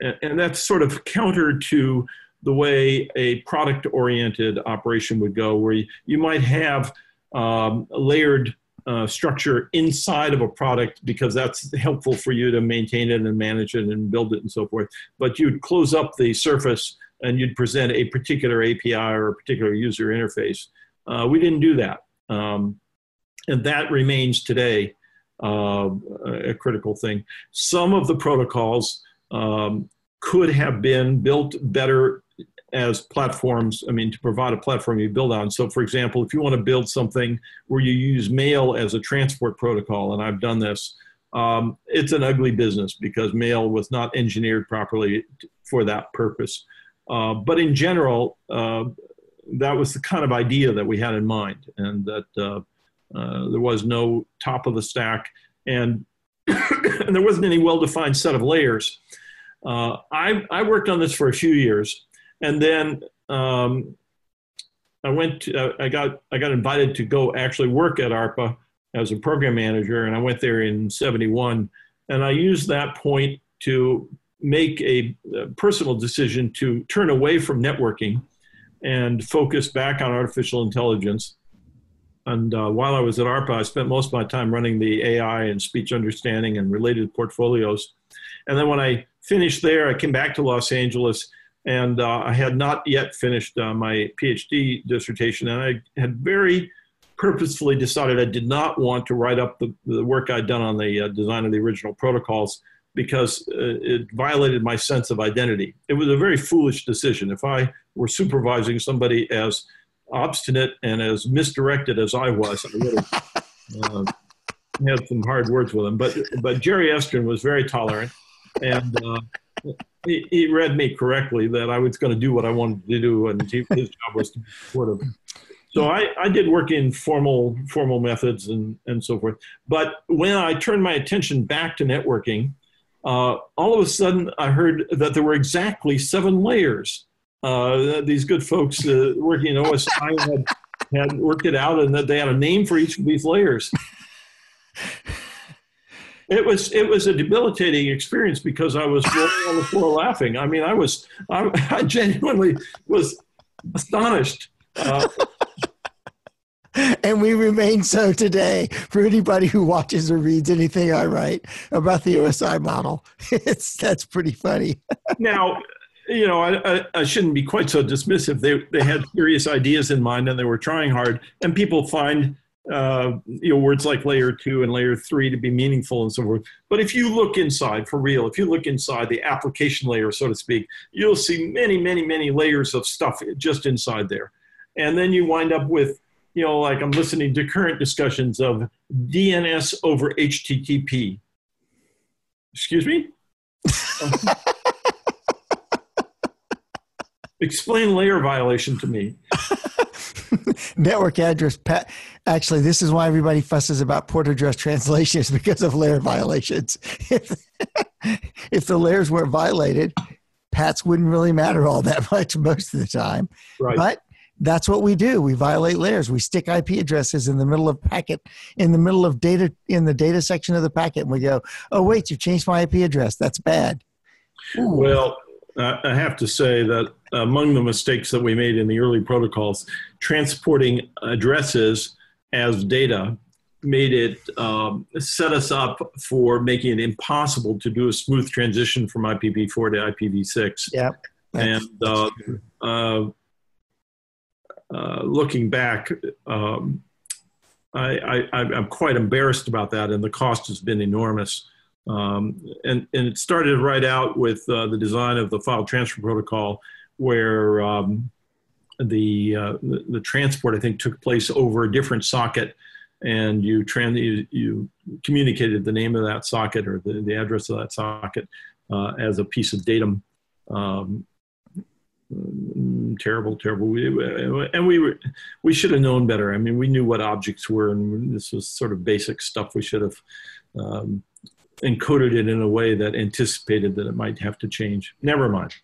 and that's sort of counter to the way a product oriented operation would go, where you, you might have um, layered uh, structure inside of a product because that's helpful for you to maintain it and manage it and build it and so forth. But you'd close up the surface and you'd present a particular API or a particular user interface. Uh, we didn't do that. Um, and that remains today uh, a critical thing. Some of the protocols um, could have been built better as platforms, I mean, to provide a platform you build on. So, for example, if you want to build something where you use mail as a transport protocol, and I've done this, um, it's an ugly business because mail was not engineered properly for that purpose. Uh, but in general, uh, that was the kind of idea that we had in mind, and that uh, uh there was no top of the stack, and, and there wasn't any well defined set of layers. Uh, I, I worked on this for a few years, and then um, I went. To, uh, I got I got invited to go actually work at ARPA as a program manager, and I went there in '71. And I used that point to make a, a personal decision to turn away from networking and focus back on artificial intelligence. And uh, while I was at ARPA, I spent most of my time running the AI and speech understanding and related portfolios. And then when I finished there, I came back to Los Angeles and uh, I had not yet finished uh, my PhD dissertation. And I had very purposefully decided I did not want to write up the, the work I'd done on the uh, design of the original protocols because uh, it violated my sense of identity. It was a very foolish decision. If I were supervising somebody as obstinate and as misdirected as I was, I would have uh, had some hard words with him. But, but Jerry Estrin was very tolerant and uh, he, he, read me correctly that I was going to do what I wanted to do, and he, his job was to be supportive. So I, I did work in formal formal methods and, and so forth. But when I turned my attention back to networking, uh, all of a sudden I heard that there were exactly seven layers. Uh, these good folks uh, working in OSI had, had worked it out and that they had a name for each of these layers. It was it was a debilitating experience because I was rolling on the floor laughing. I mean, I was I, I genuinely was astonished. Uh, and we remain so today for anybody who watches or reads anything I write about the OSI model. It's that's pretty funny. now, you know, I, I, I, shouldn't be quite so dismissive. They they had serious ideas in mind and they were trying hard. And people find uh, you know words like layer two and layer three to be meaningful and so forth. But if you look inside for real, if you look inside the application layer, so to speak, you'll see many, many, many layers of stuff just inside there. And then you wind up with you know, like I'm listening to current discussions of DNS over HTTP. Excuse me? Explain layer violation to me. Network address. Pa- Actually, this is why everybody fusses about port address translations because of layer violations. If, if the layers weren't violated, PATs wouldn't really matter all that much most of the time. Right. But that's what we do. We violate layers. We stick IP addresses in the middle of packet, in the middle of data, in the data section of the packet, and we go, "Oh wait, you changed my IP address. That's bad." Ooh. Well, I have to say that among the mistakes that we made in the early protocols, transporting addresses as data made it um, set us up for making it impossible to do a smooth transition from IPv4 to IPv6. Yep. And uh, uh, uh, looking back, um, I, am quite embarrassed about that, and the cost has been enormous. Um, and, and it started right out with uh, the design of the file transfer protocol, where um, the, uh, the, transport I think took place over a different socket, and you, trans- you, you communicated the name of that socket or the, the address of that socket uh, as a piece of datum. Um, Mm, terrible, terrible. We, and we were, we should have known better. I mean, we knew what objects were, and this was sort of basic stuff. We should have um, encoded it in a way that anticipated that it might have to change. Never mind.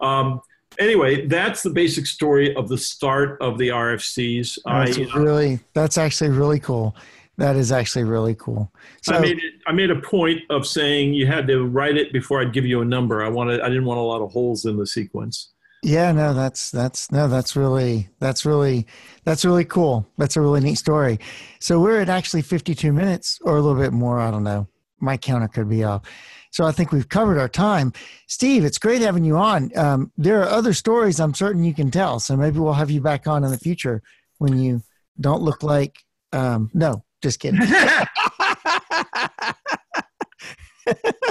Um, anyway, that's the basic story of the start of the RFCs. That's I, really, that's actually really cool. That is actually really cool. So I made it, I made a point of saying you had to write it before I'd give you a number. I wanted I didn't want a lot of holes in the sequence. Yeah, no, that's that's no, that's really that's really that's really cool. That's a really neat story. So we're at actually 52 minutes or a little bit more. I don't know. My counter could be off. So I think we've covered our time. Steve, it's great having you on. Um, there are other stories I'm certain you can tell. So maybe we'll have you back on in the future when you don't look like. Um, no, just kidding.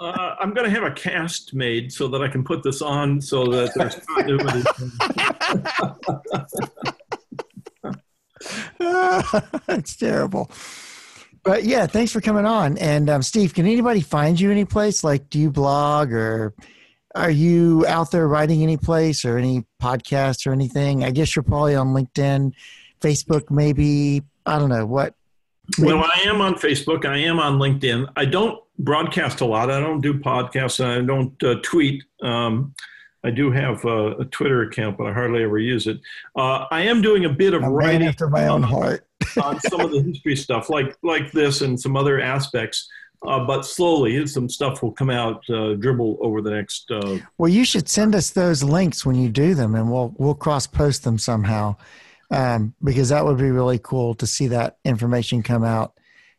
Uh, I'm going to have a cast made so that I can put this on so that there's continuity. That's terrible. But yeah, thanks for coming on. And um, Steve, can anybody find you any place? Like, do you blog or are you out there writing any place or any podcasts or anything? I guess you're probably on LinkedIn, Facebook, maybe. I don't know what. Well, I am on Facebook. I am on LinkedIn. I don't broadcast a lot. I don't do podcasts. I don't uh, tweet. Um, I do have a, a, Twitter account, but I hardly ever use it. Uh, I am doing a bit of a writing after my own heart on some of the history stuff, like like this and some other aspects. uh, but slowly some stuff will come out, uh, dribble over the next. Uh, well, you should send us those links when you do them, and we'll we'll cross post them somehow, um, because that would be really cool to see that information come out.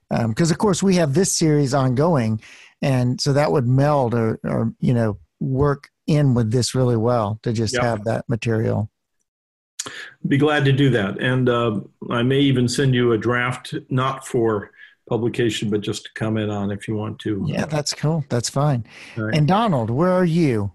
Because um, of course we have this series ongoing, and so that would meld or, or you know work in with this really well to just yep. have that material. Be glad to do that, and uh, I may even send you a draft, not for publication, but just to comment on if you want to. Yeah, that's cool. That's fine. Right. And Donald, where are you?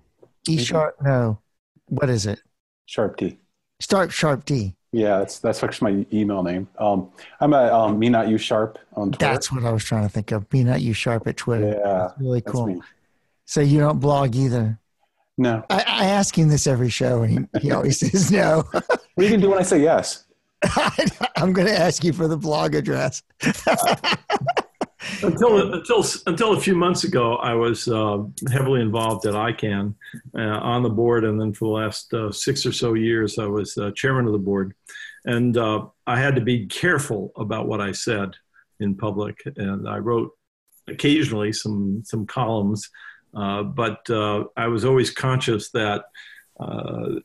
E sharp? No. What is it? Sharp D. Start Sharp D. Yeah, that's that's actually my email name. Um, I'm at um, me not you sharp on Twitter. That's what I was trying to think of. Me not you sharp at Twitter. Yeah, that's really cool. So you don't blog either. No. I, I, ask him this every show, and he, he always says no. what are you gonna do when I say yes? I'm going to ask you for the blog address. until until until a few months ago, I was uh, heavily involved at ICANN uh, on the board, and then for the last uh, six or so years, I was uh, chairman of the board, and uh, I had to be careful about what I said in public, and I wrote occasionally some some columns, uh, but I was always conscious that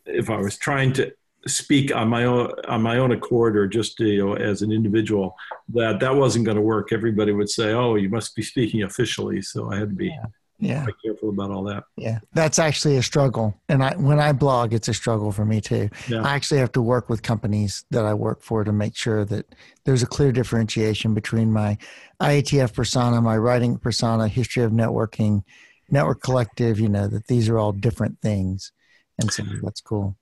if I was trying to speak on my own on my own accord or just you know as an individual that that wasn't going to work. Everybody would say oh you must be speaking officially. So i had to be yeah. yeah. careful about all that. Yeah. That's actually a struggle. And i when i blog it's a struggle for me too. Yeah. i actually have to work with companies that i work for to make sure that there's a clear differentiation between my IETF persona my writing persona history of networking network collective you know that these are all different things. And so that's cool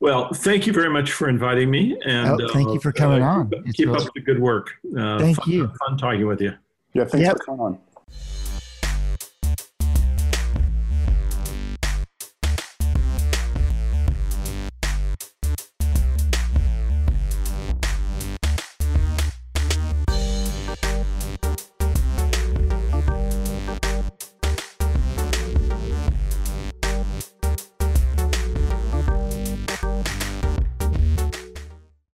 well, thank you very much for inviting me, and oh, thank uh, you for coming uh, on. Keep, keep up the good work. Uh, thank fun, you. Fun talking with you. Yeah, thanks yep. for coming on.